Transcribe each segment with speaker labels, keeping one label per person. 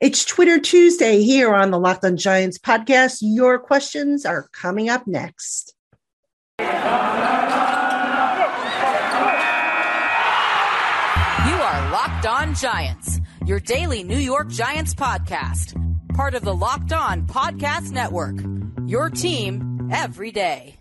Speaker 1: It's Twitter Tuesday here on the Locked on Giants podcast. Your questions are coming up next. You
Speaker 2: are Locked on Giants, your daily New York Giants podcast, part of the Locked on Podcast Network. Your team every day.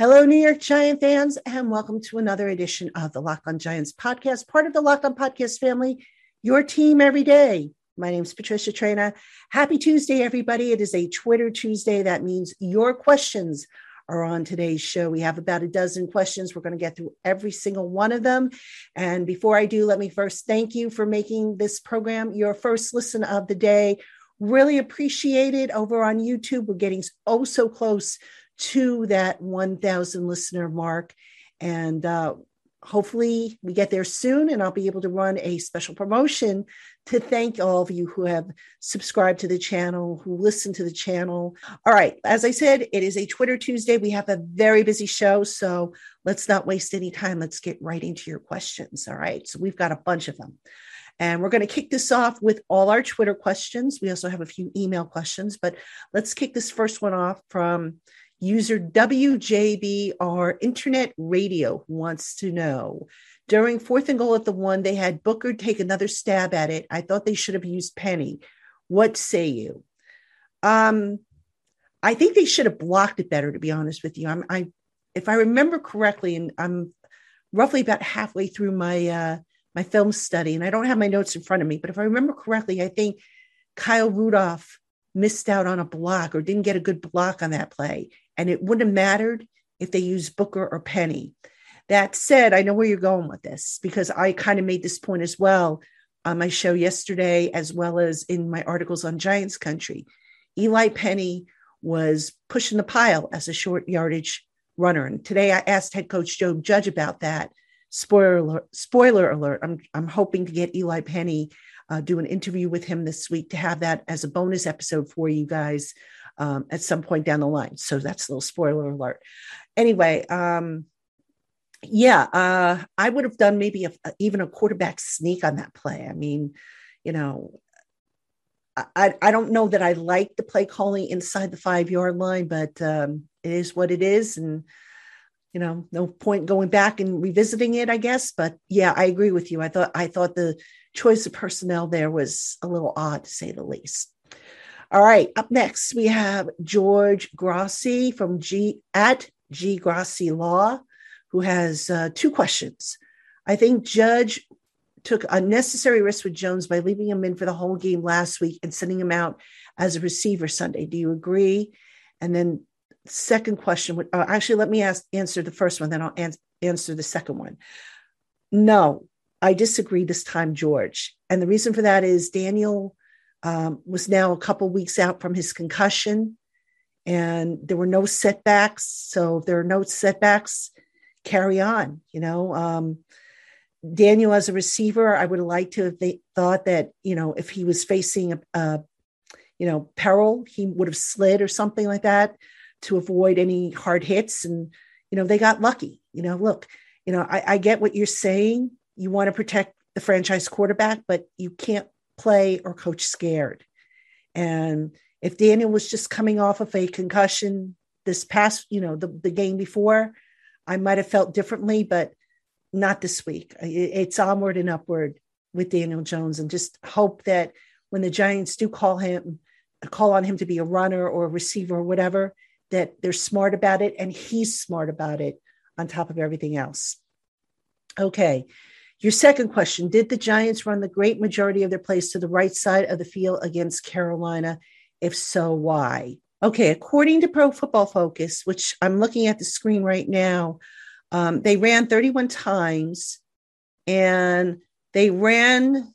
Speaker 1: Hello, New York Giant fans, and welcome to another edition of the Lock on Giants podcast, part of the Lock on Podcast family, your team every day. My name is Patricia Traina. Happy Tuesday, everybody. It is a Twitter Tuesday. That means your questions are on today's show. We have about a dozen questions. We're going to get through every single one of them. And before I do, let me first thank you for making this program your first listen of the day. Really appreciate it over on YouTube. We're getting oh so close to that 1,000 listener mark. And uh, hopefully we get there soon and I'll be able to run a special promotion to thank all of you who have subscribed to the channel, who listen to the channel. All right, as I said, it is a Twitter Tuesday. We have a very busy show, so let's not waste any time. Let's get right into your questions. All right, so we've got a bunch of them. And we're going to kick this off with all our Twitter questions. We also have a few email questions, but let's kick this first one off from User WJBR Internet Radio wants to know. During fourth and goal at the one, they had Booker take another stab at it. I thought they should have used Penny. What say you? Um, I think they should have blocked it better, to be honest with you. I'm, I, if I remember correctly, and I'm roughly about halfway through my uh, my film study, and I don't have my notes in front of me, but if I remember correctly, I think Kyle Rudolph missed out on a block or didn't get a good block on that play. And it wouldn't have mattered if they used Booker or Penny. That said, I know where you're going with this because I kind of made this point as well on my show yesterday, as well as in my articles on Giants Country. Eli Penny was pushing the pile as a short yardage runner. And today I asked head coach Joe Judge about that. Spoiler alert, spoiler alert. I'm, I'm hoping to get Eli Penny, uh, do an interview with him this week to have that as a bonus episode for you guys um, at some point down the line. So that's a little spoiler alert. Anyway, um, yeah, uh, I would have done maybe a, even a quarterback sneak on that play. I mean, you know, I, I don't know that I like the play calling inside the five yard line, but um, it is what it is. And, you know, no point going back and revisiting it, I guess. But yeah, I agree with you. I thought I thought the choice of personnel there was a little odd to say the least. All right, up next we have George Grassi from G at G Grassi Law, who has uh, two questions. I think Judge took unnecessary risk with Jones by leaving him in for the whole game last week and sending him out as a receiver Sunday. Do you agree? And then second question would uh, actually let me ask answer the first one, then I'll ans- answer the second one. No, I disagree this time, George. And the reason for that is Daniel um, was now a couple weeks out from his concussion, and there were no setbacks. So if there are no setbacks, carry on. You know, um, Daniel as a receiver, I would have liked to have thought that you know if he was facing a, a you know peril, he would have slid or something like that to avoid any hard hits. And you know they got lucky. You know, look, you know I, I get what you're saying. You want to protect the franchise quarterback, but you can't play or coach scared. And if Daniel was just coming off of a concussion this past, you know, the, the game before, I might have felt differently, but not this week. It's onward and upward with Daniel Jones and just hope that when the Giants do call him, call on him to be a runner or a receiver or whatever, that they're smart about it and he's smart about it on top of everything else. Okay. Your second question Did the Giants run the great majority of their plays to the right side of the field against Carolina? If so, why? Okay, according to Pro Football Focus, which I'm looking at the screen right now, um, they ran 31 times and they ran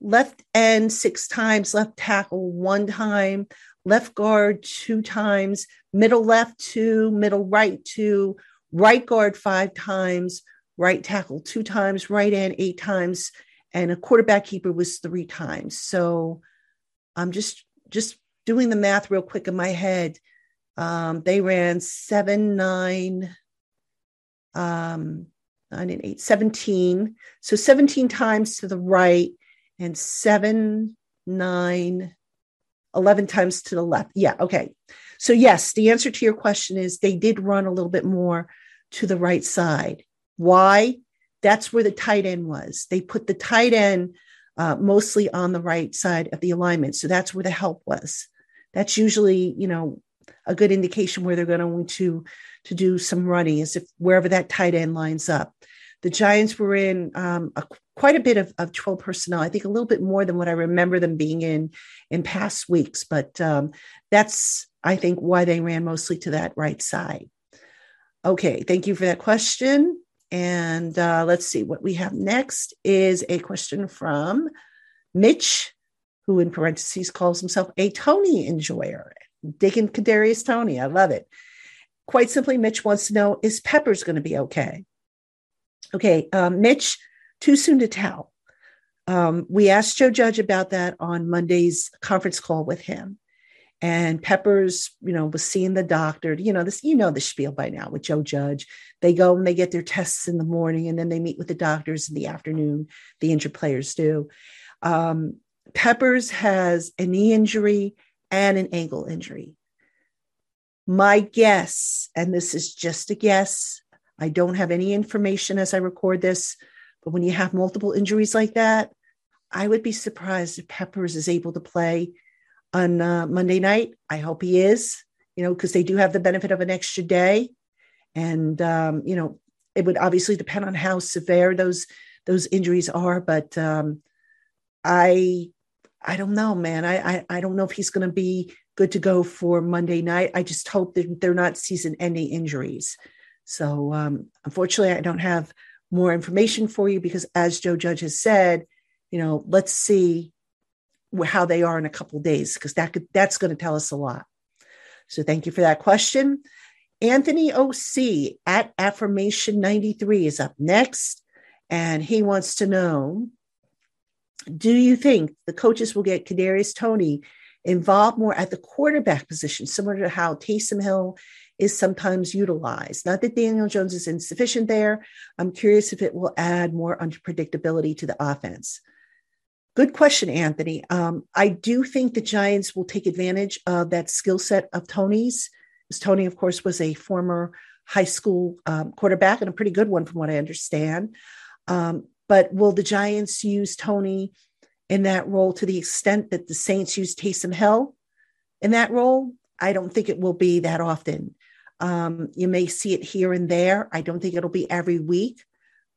Speaker 1: left end six times, left tackle one time, left guard two times, middle left two, middle right two, right guard five times, right tackle two times, right end eight times, and a quarterback keeper was three times. So I'm just just doing the math real quick in my head. Um, they ran seven, nine, um, nine and eight, 17. So 17 times to the right and seven, nine, 11 times to the left. Yeah. Okay. So, yes, the answer to your question is they did run a little bit more to the right side. Why? That's where the tight end was. They put the tight end uh, mostly on the right side of the alignment. So that's where the help was. That's usually, you know, a good indication where they're going to to do some running is if wherever that tight end lines up. The Giants were in um, a, quite a bit of, of 12 personnel. I think a little bit more than what I remember them being in in past weeks, but um, that's I think why they ran mostly to that right side. Okay, thank you for that question. And uh, let's see what we have next is a question from Mitch, who in parentheses calls himself a Toney enjoyer. Digging Kadarius Toney, I love it. Quite simply, Mitch wants to know: Is Peppers going to be okay? Okay, um, Mitch, too soon to tell. Um, we asked Joe Judge about that on Monday's conference call with him. And Peppers, you know, was seeing the doctor. You know, this, you know, the spiel by now with Joe Judge. They go and they get their tests in the morning, and then they meet with the doctors in the afternoon. The injured players do. Um, Peppers has a knee injury and an ankle injury. My guess, and this is just a guess, I don't have any information as I record this, but when you have multiple injuries like that, I would be surprised if Peppers is able to play on uh, Monday night. I hope he is, you know, because they do have the benefit of an extra day. And, um, you know, it would obviously depend on how severe those those injuries are, but um, I I don't know, man. I I, I don't know if he's going to be good to go for Monday night. I just hope that they're not season-ending injuries. So, um, unfortunately, I don't have more information for you because, as Joe Judge has said, you know, let's see how they are in a couple days because that could, that's going to tell us a lot. So thank you for that question. Anthony OC at Affirmation 93 is up next. And he wants to know Do you think the coaches will get Kadarius Toney involved more at the quarterback position, similar to how Taysom Hill is sometimes utilized? Not that Daniel Jones is insufficient there. I'm curious if it will add more unpredictability to the offense. Good question, Anthony. Um, I do think the Giants will take advantage of that skill set of Toney's. Toney, of course, was a former high school um, quarterback and a pretty good one, from what I understand. Um, but will the Giants use Tony in that role to the extent that the Saints use Taysom Hill in that role? I don't think it will be that often. Um, you may see it here and there. I don't think it'll be every week,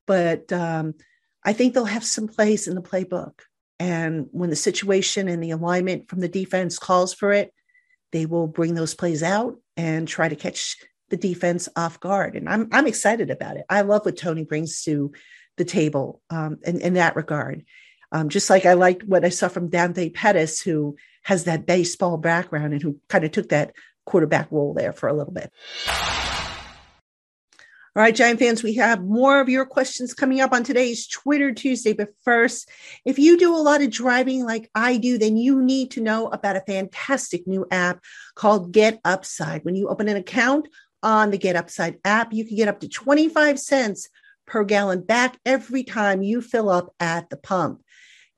Speaker 1: but um, I think they'll have some plays in the playbook. And when the situation and the alignment from the defense calls for it, they will bring those plays out and try to catch the defense off guard. And I'm I'm excited about it. I love what Toney brings to the table um, in, in that regard. Um, just like I liked what I saw from Dante Pettis, who has that baseball background and who kind of took that quarterback role there for a little bit. All right, Giant fans, we have more of your questions coming up on today's Twitter Tuesday. But first, if you do a lot of driving like I do, then you need to know about a fantastic new app called Get Upside. When you open an account on the Get Upside app, you can get up to 25 cents per gallon back every time you fill up at the pump.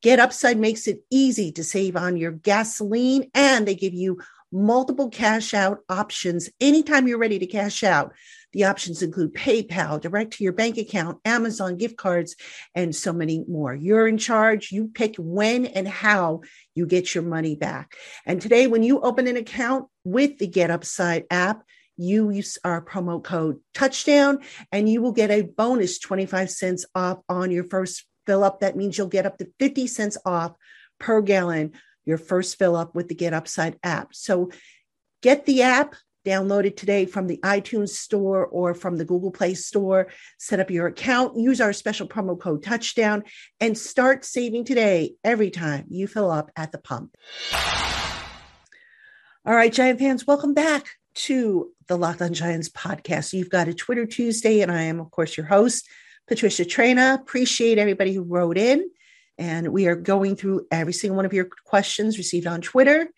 Speaker 1: Get Upside makes it easy to save on your gasoline, and they give you multiple cash out options anytime you're ready to cash out. The options include PayPal, direct to your bank account, Amazon gift cards, and so many more. You're in charge. You pick when and how you get your money back. And today, when you open an account with the Get Upside app, you use our promo code touchdown and you will get a bonus 25 cents off on your first fill up. That means you'll get up to 50 cents off per gallon your first fill up with the Get Upside app. So get the app, Download it today from the iTunes store or from the Google Play store. Set up your account, use our special promo code touchdown, and start saving today every time you fill up at the pump. All right, Giant fans, welcome back to the Locked on Giants podcast. You've got a Twitter Tuesday, and I am, of course, your host, Patricia Traina. Appreciate everybody who wrote in. And we are going through every single one of your questions received on Twitter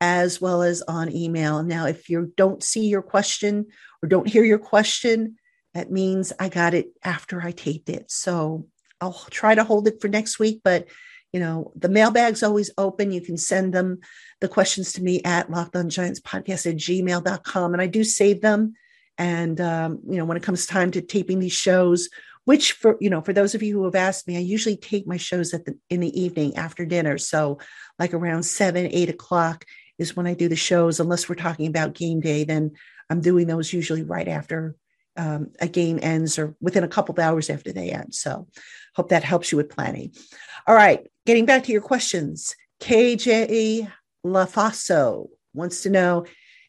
Speaker 1: as well as on email. Now, if you don't see your question or don't hear your question, that means I got it after I taped it. So I'll try to hold it for next week, but you know, the mailbag's always open. You can send them the questions to me at lockedongiantspodcast at gmail.com. And I do save them. And, um, you know, when it comes time to taping these shows, which for, you know, for those of you who have asked me, I usually take my shows at the, in the evening after dinner. So like around seven, eight o'clock is when I do the shows, unless we're talking about game day, then I'm doing those usually right after um, a game ends or within a couple of hours after they end. So hope that helps you with planning. All right, getting back to your questions. KJ LaFaso wants to know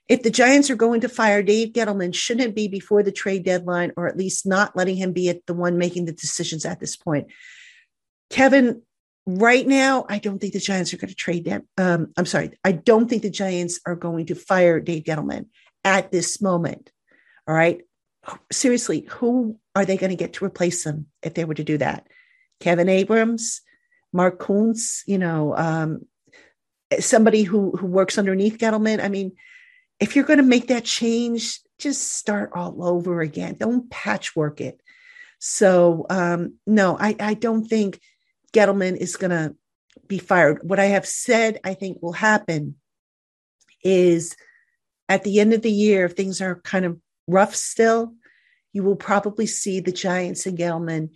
Speaker 1: if the Giants are going to fire Dave Gettleman, shouldn't it be before the trade deadline or at least not letting him be the one making the decisions at this point? Kevin, right now, I don't think the Giants are going to trade them. Um, I'm sorry, I don't think the Giants are going to fire Dave Gettleman at this moment. All right seriously, who are they going to get to replace him if they were to do that? Kevin Abrams, Mark Koncz, you know, um, somebody who who works underneath Gettleman. I mean, if you're going to make that change, just start all over again. Don't patchwork it. So um, no, I, I don't think Gettleman is going to be fired. What I have said, I think will happen is at the end of the year, if things are kind of rough still, you will probably see the Giants and Gettleman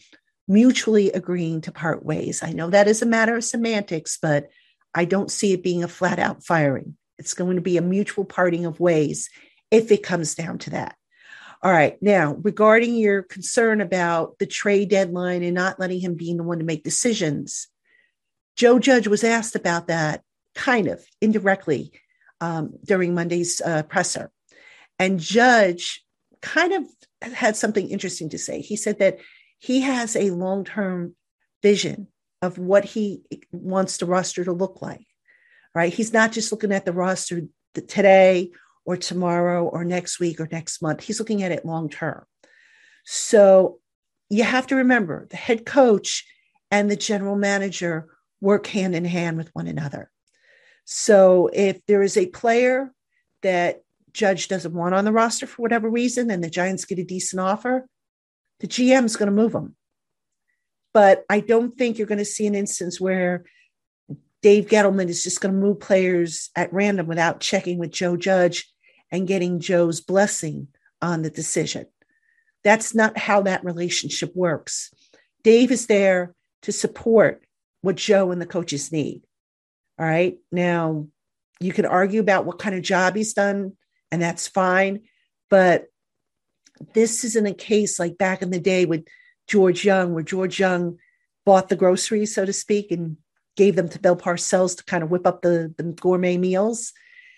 Speaker 1: mutually agreeing to part ways. I know that is a matter of semantics, but I don't see it being a flat out firing. It's going to be a mutual parting of ways if it comes down to that. All right. Now, regarding your concern about the trade deadline and not letting him being the one to make decisions, Joe Judge was asked about that kind of indirectly um, during Monday's uh, presser. And Judge kind of had something interesting to say. He said that he has a long term vision of what he wants the roster to look like, right? He's not just looking at the roster today or tomorrow or next week or next month. He's looking at it long term. So you have to remember the head coach and the general manager work hand in hand with one another. So if there is a player that Judge doesn't want on the roster for whatever reason, and the Giants get a decent offer, the GM is going to move them. But I don't think you're going to see an instance where Dave Gettleman is just going to move players at random without checking with Joe Judge and getting Joe's blessing on the decision. That's not how that relationship works. Dave is there to support what Joe and the coaches need. All right. Now, you can argue about what kind of job he's done and that's fine. But this isn't a case like back in the day with George Young, where George Young bought the groceries, so to speak, and gave them to Bill Parcells to kind of whip up the, the gourmet meals.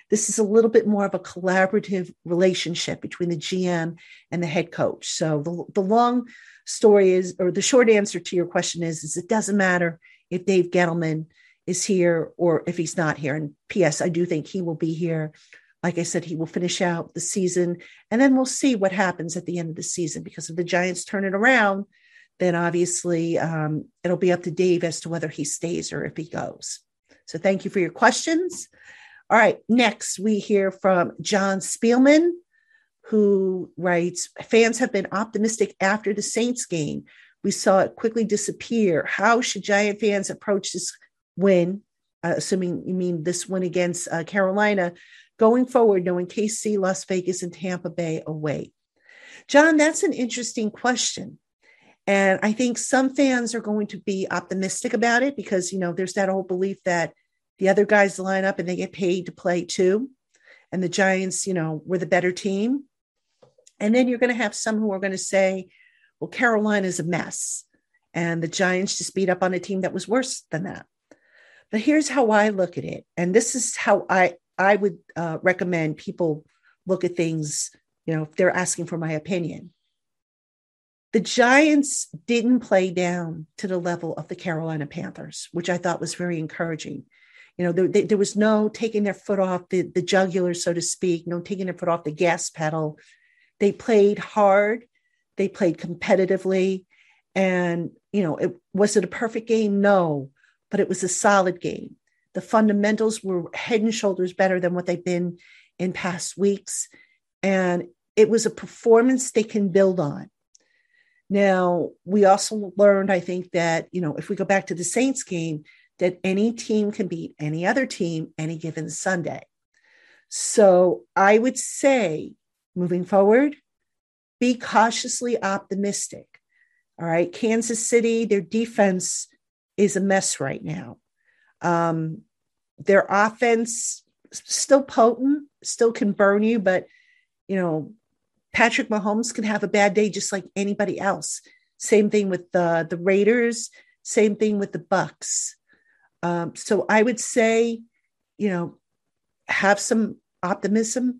Speaker 1: This is a little bit more of a collaborative relationship between the GM and the head coach. So the, the long story is, or the short answer to your question is, is it doesn't matter if Dave Gettleman is here or if he's not here. And P.S. I do think he will be here like I said, he will finish out the season and then we'll see what happens at the end of the season because if the Giants turn it around, then obviously um, it'll be up to Dave as to whether he stays or if he goes. So thank you for your questions. All right, next we hear from John Spielman, who writes Fans have been optimistic after the Saints game. We saw it quickly disappear. How should Giant fans approach this win? Uh, assuming you mean this win against uh, Carolina, going forward, knowing KC, Las Vegas, and Tampa Bay away? John, that's an interesting question. And I think some fans are going to be optimistic about it because, you know, there's that old belief that the other guys line up and they get paid to play too. And the Giants, you know, were the better team. And then you're going to have some who are going to say, well, Carolina's a mess. And the Giants just beat up on a team that was worse than that. But here's how I look at it. And this is how I, I would uh, recommend people look at things, you know, if they're asking for my opinion. The Giants didn't play down to the level of the Carolina Panthers, which I thought was very encouraging. You know, there, there was no taking their foot off the, the jugular, so to speak, no taking their foot off the gas pedal. They played hard, they played competitively. And, you know, it was it a perfect game? No, but it was a solid game The fundamentals were head and shoulders better than what they've been in past weeks. And it was a performance they can build on. Now, we also learned, I think, that, you know, if we go back to the Saints game, that any team can beat any other team any given Sunday. So I would say, moving forward, be cautiously optimistic. All right. Kansas City, their defense is a mess right now. Um, their offense still potent, still can burn you, but you know, Patrick Mahomes can have a bad day just like anybody else. Same thing with the the Raiders. Same thing with the Bucs. Um, so I would say, you know, have some optimism.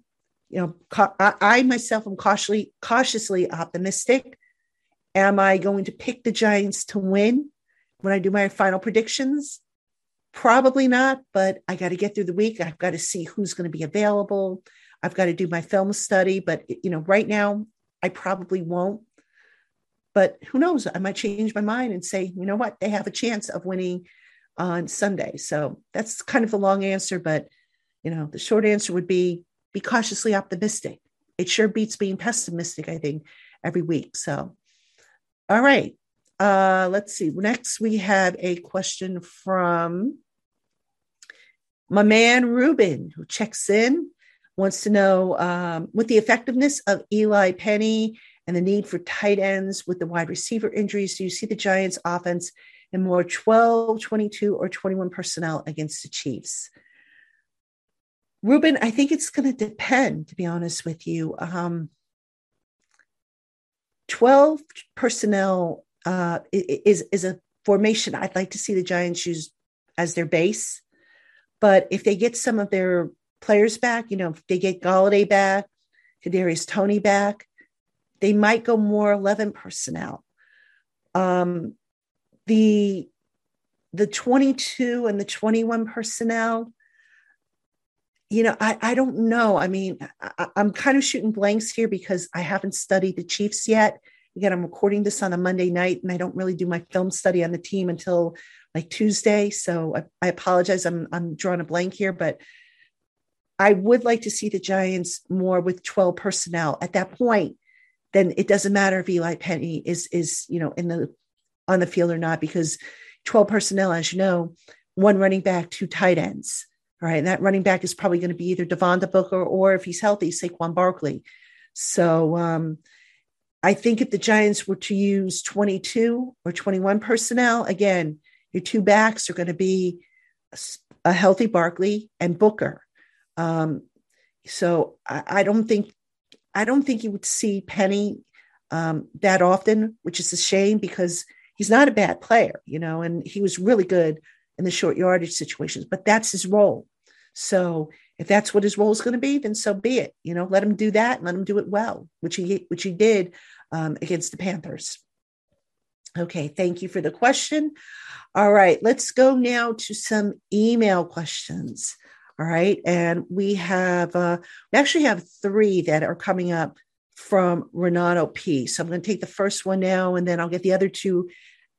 Speaker 1: You know, I, I myself am cautiously cautiously optimistic. Am I going to pick the Giants to win when I do my final predictions? Probably not, but I got to get through the week. I've got to see who's going to be available. I've got to do my film study, but you know, right now I probably won't. But who knows? I might change my mind and say, you know what, they have a chance of winning on Sunday. So that's kind of the long answer, but you know, the short answer would be be cautiously optimistic. It sure beats being pessimistic, I think, every week. So, all right. Uh, let's see. Next, we have a question from my man Ruben, who checks in wants to know um, with the effectiveness of Eli Penny and the need for tight ends with the wide receiver injuries, do you see the Giants offense in more 12, 22, or 21 personnel against the Chiefs? Ruben, I think it's going to depend, to be honest with you. Um, 12 personnel uh, is, is a formation I'd like to see the Giants use as their base. But if they get some of their players back, you know, if they get Golladay back, Kadarius Toney back, they might go more 11 personnel. Um, the the 22 and the 21 personnel, you know, I, I don't know. I mean, I, I'm kind of shooting blanks here because I haven't studied the Chiefs yet. Again, I'm recording this on a Monday night and I don't really do my film study on the team until like Tuesday. So I, I apologize. I'm, I'm drawing a blank here, but I would like to see the Giants more with 12 personnel at that point. Then it doesn't matter if Eli Penny is is you know in the on the field or not because 12 personnel, as you know, one running back, two tight ends. All right, and that running back is probably going to be either Devontae Booker or if he's healthy, Saquon Barkley. So um, I think if the Giants were to use 22 or 21 personnel, again, your two backs are going to be a healthy Barkley and Booker. Um, so I, I, don't think I don't think you would see Penny um, that often, which is a shame because he's not a bad player, you know, and he was really good in the short yardage situations, but that's his role. So if that's what his role is going to be, then so be it. You know, let him do that and let him do it well, which he which he did um, against the Panthers. Okay, thank you for the question. All right, let's go now to some email questions. All right. And we have, uh, we actually have three that are coming up from Renato P. So I'm going to take the first one now and then I'll get the other two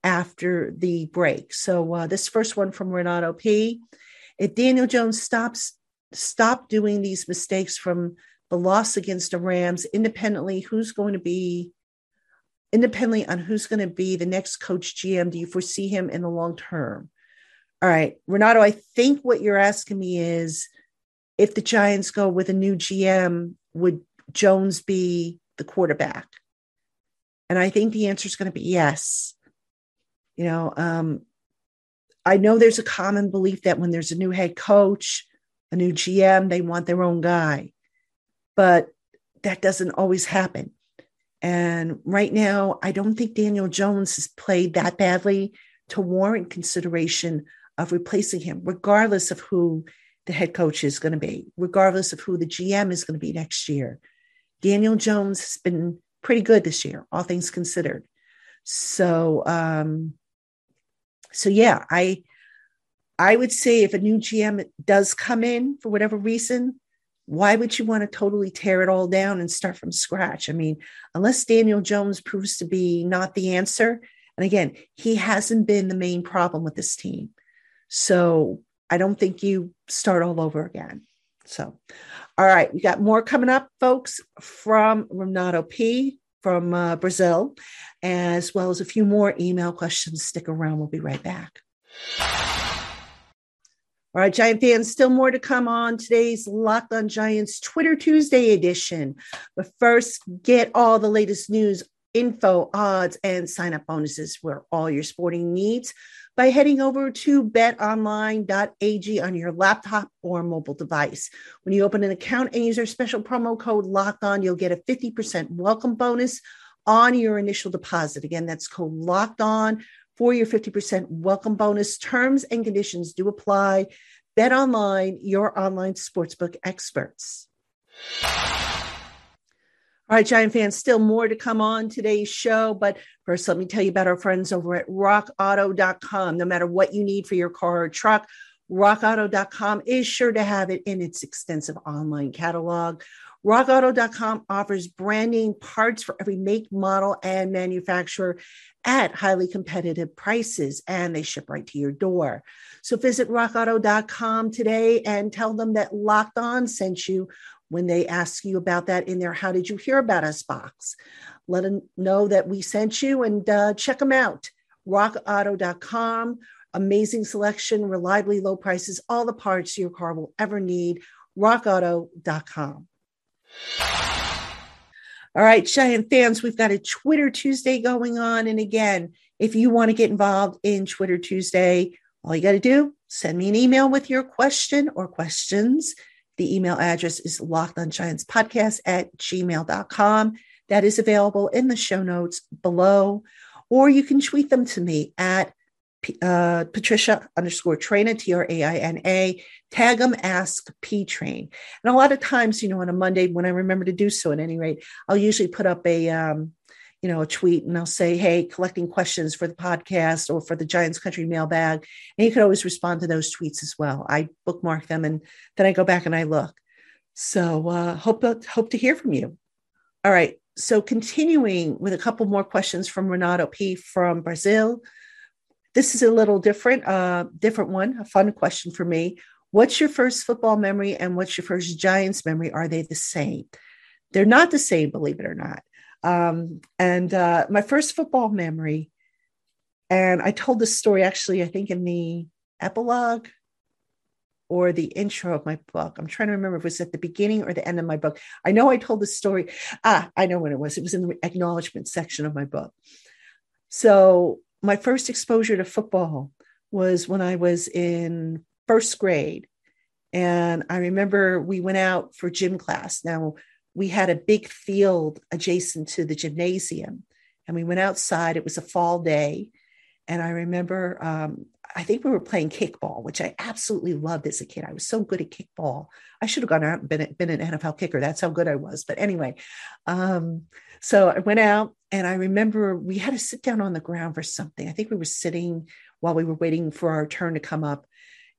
Speaker 1: after the break. So uh, this first one from Renato P. If Daniel Jones stops, stop doing these mistakes from the loss against the Rams independently, who's going to be independently on who's going to be the next coach GM? Do you foresee him in the long term? All right, Renato, I think what you're asking me is if the Giants go with a new GM, would Jones be the quarterback? And I think the answer is going to be yes. You know, um, I know there's a common belief that when there's a new head coach, a new GM, they want their own guy. But that doesn't always happen. And right now, I don't think Daniel Jones has played that badly to warrant consideration of replacing him, regardless of who the head coach is going to be, regardless of who the GM is going to be next year. Daniel Jones has been pretty good this year, all things considered. So, um, so yeah, I, I would say if a new GM does come in for whatever reason, why would you want to totally tear it all down and start from scratch? I mean, unless Daniel Jones proves to be not the answer, and again, he hasn't been the main problem with this team. So I don't think you start all over again. So, all right, we got more coming up, folks, from Renato P from uh, Brazil, as well as a few more email questions. Stick around, we'll be right back. All right, Giant fans, still more to come on today's Locked on Giants Twitter Tuesday edition. But first, get all the latest news, info, odds, and sign up bonuses for all your sporting needs by heading over to betonline.ag on your laptop or mobile device. When you open an account and use our special promo code locked on, you'll get a 50% welcome bonus on your initial deposit. Again, that's code locked on for your 50% welcome bonus. Terms and conditions do apply. Bet online, your online sportsbook experts. All right, Giant fans, still more to come on today's show. But first, let me tell you about our friends over at rockauto.com. No matter what you need for your car or truck, rockauto.com is sure to have it in its extensive online catalog. RockAuto.com offers branding parts for every make, model, and manufacturer at highly competitive prices, and they ship right to your door. So visit RockAuto.com today and tell them that Locked On sent you when they ask you about that in their How Did You Hear About Us box. Let them know that we sent you and uh, check them out. RockAuto.com. Amazing selection, reliably low prices, all the parts your car will ever need. RockAuto.com. All right, Giant fans, we've got a Twitter Tuesday going on. And again, if you want to get involved in Twitter Tuesday, all you got to do, send me an email with your question or questions. The email address is lockedongiantspodcast at gmail.com. That is available in the show notes below, or you can tweet them to me at uh, Patricia underscore Traina, T R A I N A. Tag them, ask P Train. And a lot of times, you know, on a Monday, when I remember to do so, at any rate, I'll usually put up a, um, you know, a tweet and I'll say, hey, collecting questions for the podcast or for the Giants Country mailbag. And you can always respond to those tweets as well. I bookmark them and then I go back and I look. So uh, hope, hope to hear from you. All right. So continuing with a couple more questions from Renato P from Brazil. This is a little different, uh, different one, a fun question for me. What's your first football memory and what's your first Giants memory? Are they the same? They're not the same, believe it or not. Um, and uh, my first football memory, and I told this story actually, I think in the epilogue or the intro of my book. I'm trying to remember if it was at the beginning or the end of my book. I know I told the story. Ah, I know when it was. It was in the acknowledgement section of my book. So my first exposure to football was when I was in first grade. And I remember we went out for gym class. Now, we had a big field adjacent to the gymnasium, and we went outside. It was a fall day. And I remember, um, I think we were playing kickball, which I absolutely loved as a kid. I was so good at kickball. I should have gone out and been, been an NFL kicker. That's how good I was. But anyway, um, so I went out and I remember we had to sit down on the ground for something. I think we were sitting while we were waiting for our turn to come up.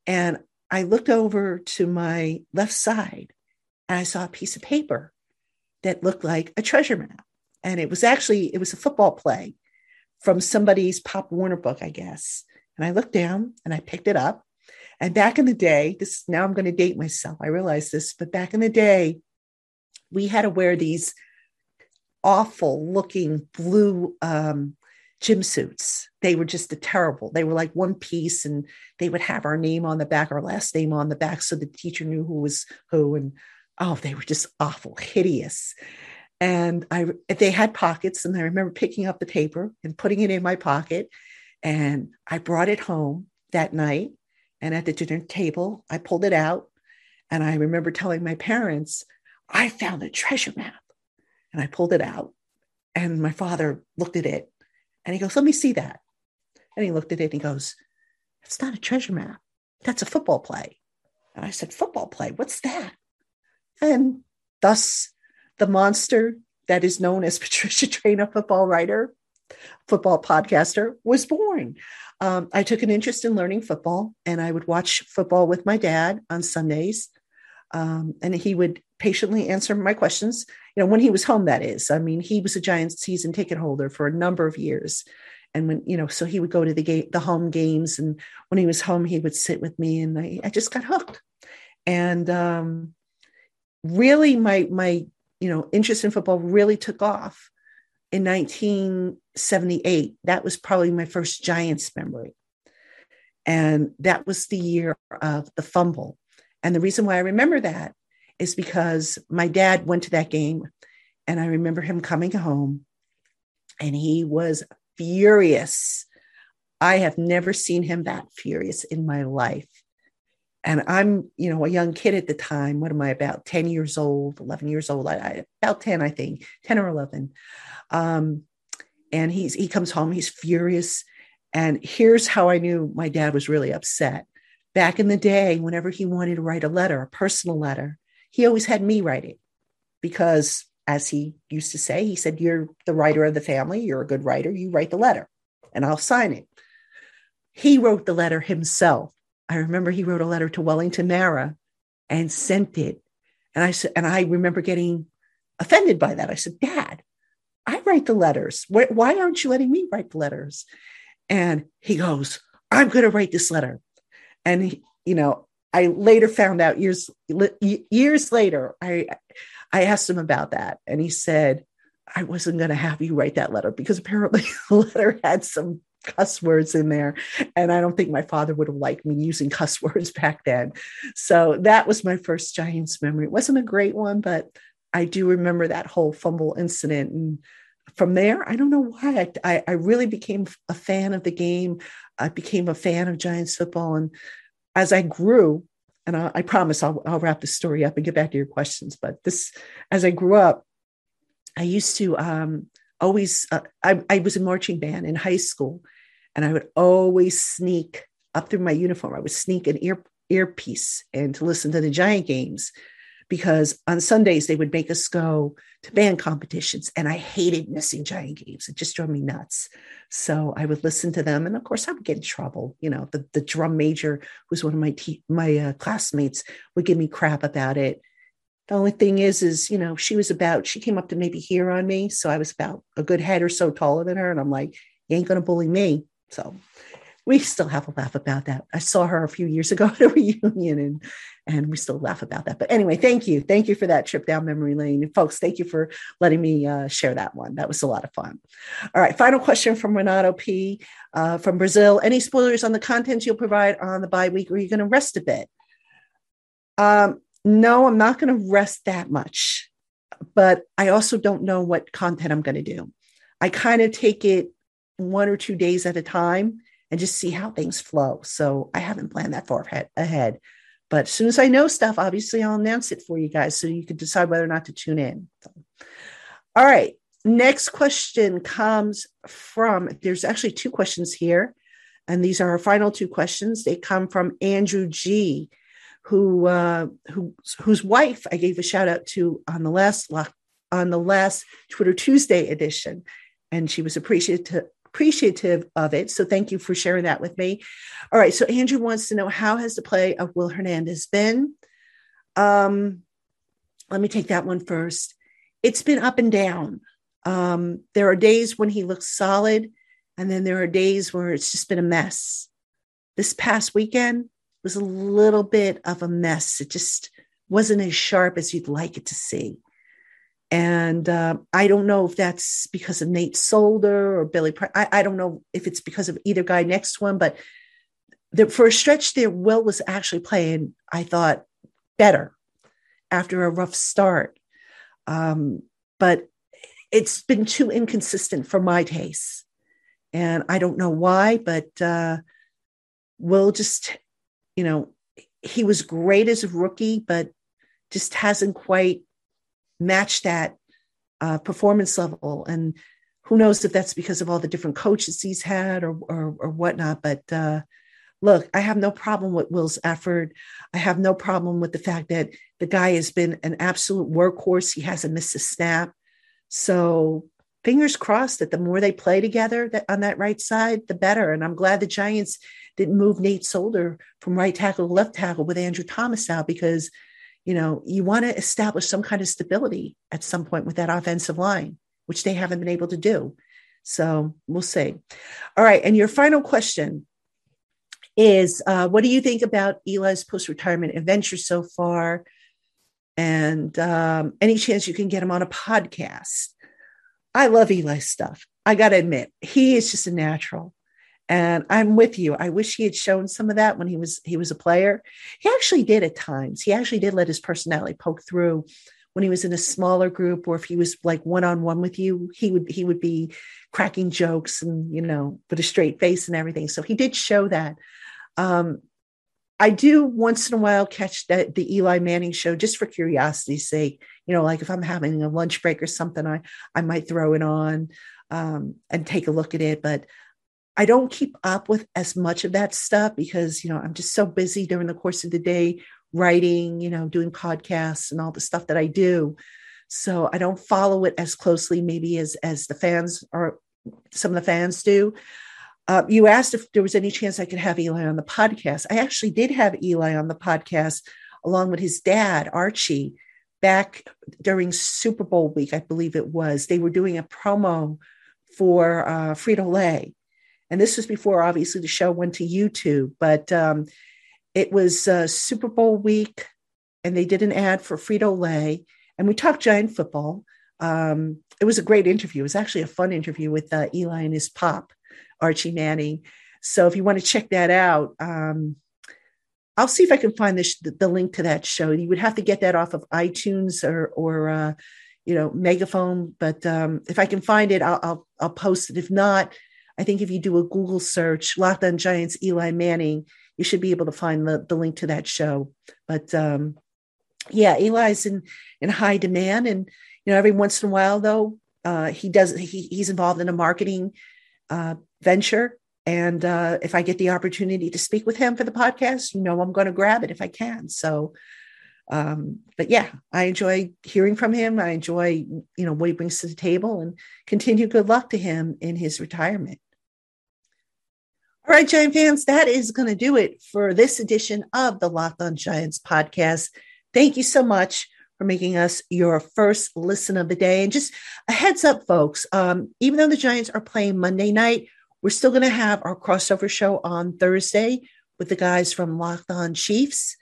Speaker 1: And I looked over to my left side and I saw a piece of paper that looked like a treasure map. And it was actually, it was a football play from somebody's Pop Warner book, I guess. And I looked down and I picked it up. And back in the day, this now I'm going to date myself. I realize this, but back in the day, we had to wear these awful looking blue um, gym suits. They were just a terrible. They were like one piece, and they would have our name on the back, our last name on the back, so the teacher knew who was who. And oh, they were just awful, hideous. And I, they had pockets, and I remember picking up the paper and putting it in my pocket. And I brought it home that night. And at the dinner table, I pulled it out. And I remember telling my parents, I found a treasure map. And I pulled it out. And my father looked at it and he goes, Let me see that. And he looked at it and he goes, It's not a treasure map. That's a football play. And I said, Football play? What's that? And thus, the monster that is known as Patricia Traina, football writer, football podcaster, was born. Um, I took an interest in learning football, and I would watch football with my dad on Sundays. Um, and he would patiently answer my questions. You know, when he was home, that is. I mean, he was a Giants season ticket holder for a number of years. And when, you know, so he would go to the game, the home games. And when he was home, he would sit with me and I, I just got hooked. And um, really my, my, you know, interest in football really took off in 1978. That was probably my first Giants memory. And that was the year of the fumble. And the reason why I remember that is because my dad went to that game and I remember him coming home and he was furious. I have never seen him that furious in my life. And I'm, you know, a young kid at the time. What am I about 10 years old, 11 years old? I, I about 10, I think, 10 or 11. Um, and he's he comes home, he's furious. And here's how I knew my dad was really upset. Back in the day, whenever he wanted to write a letter, a personal letter, he always had me write it because, as he used to say, he said, You're the writer of the family, you're a good writer, you write the letter, and I'll sign it. He wrote the letter himself. I remember he wrote a letter to Wellington Mara and sent it. And I said, and I remember getting offended by that. I said, Dad, I write the letters. Why aren't you letting me write the letters? And he goes, I'm going to write this letter. And, he, you know, I later found out years years later, I I asked him about that, and he said I wasn't going to have you write that letter because apparently the letter had some cuss words in there, and I don't think my father would have liked me using cuss words back then. So that was my first Giants memory. It wasn't a great one, but I do remember that whole fumble incident, and from there, I don't know why I, I really became a fan of the game. I became a fan of Giants football, and as I grew, and I, I promise I'll, I'll wrap the story up and get back to your questions. But this, as I grew up, I used to um, always, uh, I, I was in marching band in high school, and I would always sneak up through my uniform. I would sneak an ear earpiece and to listen to the Giant games because on Sundays they would make us go to band competitions and I hated missing giant games. It just drove me nuts. So I would listen to them. And of course I would get in trouble. You know, the, the drum major who's one of my, te- my uh, classmates would give me crap about it. The only thing is, is, you know, she was about, she came up to maybe here on me. So I was about a good head or so taller than her. And I'm like, you ain't going to bully me. So we still have a laugh about that. I saw her a few years ago at a reunion and and we still laugh about that. But anyway, thank you. Thank you for that trip down memory lane. Folks, thank you for letting me uh, share that one. That was a lot of fun. All right, final question from Renato P. Uh, from Brazil. Any spoilers on the content you'll provide on the bye week? Or are you going to rest a bit? Um, no, I'm not going to rest that much. But I also don't know what content I'm going to do. I kind of take it one or two days at a time and just see how things flow. So I haven't planned that far ahead. But as soon as I know stuff, obviously I'll announce it for you guys so you can decide whether or not to tune in. So, all right. Next question comes from, there's actually two questions here. And these are our final two questions. They come from Andrew G, who uh, who whose wife I gave a shout out to on the last on the last Twitter Tuesday edition, and she was appreciative appreciative of it. So thank you for sharing that with me. All right. So Andrew wants to know how has the play of Will Hernandez been? Um, let me take that one first. It's been up and down. Um, there are days when he looks solid, and then there are days where it's just been a mess. This past weekend was a little bit of a mess. It just wasn't as sharp as you'd like it to see. And uh, I don't know if that's because of Nate Solder or Billy. I, I don't know if it's because of either guy next to him, but the, for a stretch there, Will was actually playing, I thought, better after a rough start. Um, but it's been too inconsistent for my taste. And I don't know why, but uh, Will just, you know, he was great as a rookie, but just hasn't quite match that uh, performance level. And who knows if that's because of all the different coaches he's had or or, or whatnot. But uh, look, I have no problem with Will's effort. I have no problem with the fact that the guy has been an absolute workhorse. He hasn't missed a snap. So fingers crossed that the more they play together that on that right side, the better. And I'm glad the Giants didn't move Nate Solder from right tackle to left tackle with Andrew Thomas out because you know, you want to establish some kind of stability at some point with that offensive line, which they haven't been able to do. So we'll see. All right. And your final question is uh, what do you think about Eli's post retirement adventure so far? And um, any chance you can get him on a podcast? I love Eli's stuff. I got to admit, he is just a natural. And I'm with you. I wish he had shown some of that when he was he was a player. He actually did at times. He actually did let his personality poke through when he was in a smaller group or if he was like one on one with you, he would he would be cracking jokes and you know with a straight face and everything. So he did show that. Um, I do once in a while catch that the Eli Manning show just for curiosity's sake. You know, like if I'm having a lunch break or something, I I might throw it on um, and take a look at it. But I don't keep up with as much of that stuff because you know I'm just so busy during the course of the day writing, you know, doing podcasts and all the stuff that I do. So I don't follow it as closely, maybe as as the fans or some of the fans do. Uh, you asked if there was any chance I could have Eli on the podcast. I actually did have Eli on the podcast along with his dad, Archie, back during Super Bowl week, I believe it was. They were doing a promo for uh, Frito Lay. And this was before, obviously, the show went to YouTube. But um, it was uh, Super Bowl week, and they did an ad for Frito Lay, and we talked giant football. Um, it was a great interview. It was actually a fun interview with uh, Eli and his pop, Archie Manning. So if you want to check that out, um, I'll see if I can find this, the, link to that show. You would have to get that off of iTunes or, or uh, you know, Megaphone. But um, if I can find it, I'll, I'll, I'll post it. If not, I think if you do a Google search, Locked on Giants, Eli Manning, you should be able to find the, the link to that show. But um, yeah, Eli's in in high demand, and you know every once in a while though uh, he does he, he's involved in a marketing uh, venture. And uh, if I get the opportunity to speak with him for the podcast, you know I'm going to grab it if I can. So, um, but yeah, I enjoy hearing from him. I enjoy you know what he brings to the table, and continue good luck to him in his retirement. All right, Giant fans, that is going to do it for this edition of the Locked on Giants podcast. Thank you so much for making us your first listen of the day. And just a heads up, folks, um, even though the Giants are playing Monday night, we're still going to have our crossover show on Thursday with the guys from Locked on Chiefs.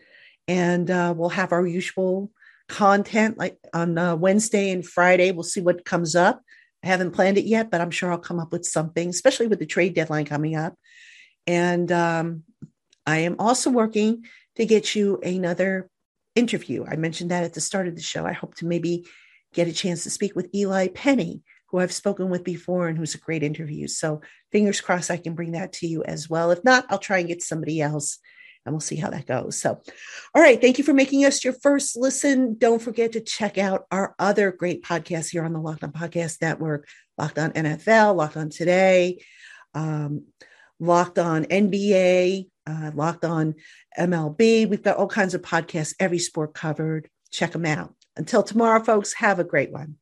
Speaker 1: And uh, we'll have our usual content like on uh, Wednesday and Friday. We'll see what comes up. I haven't planned it yet, but I'm sure I'll come up with something, especially with the trade deadline coming up. And um, I am also working to get you another interview. I mentioned that at the start of the show. I hope to maybe get a chance to speak with Eli Penny, who I've spoken with before and who's a great interview. So fingers crossed I can bring that to you as well. If not, I'll try and get somebody else and we'll see how that goes. So, all right. Thank you for making us your first listen. Don't forget to check out our other great podcasts here on the Locked On Podcast Network Locked On NFL, Locked On Today. Um, Locked On NBA, uh, Locked On MLB. We've got all kinds of podcasts, every sport covered. Check them out. Until tomorrow, folks, have a great one.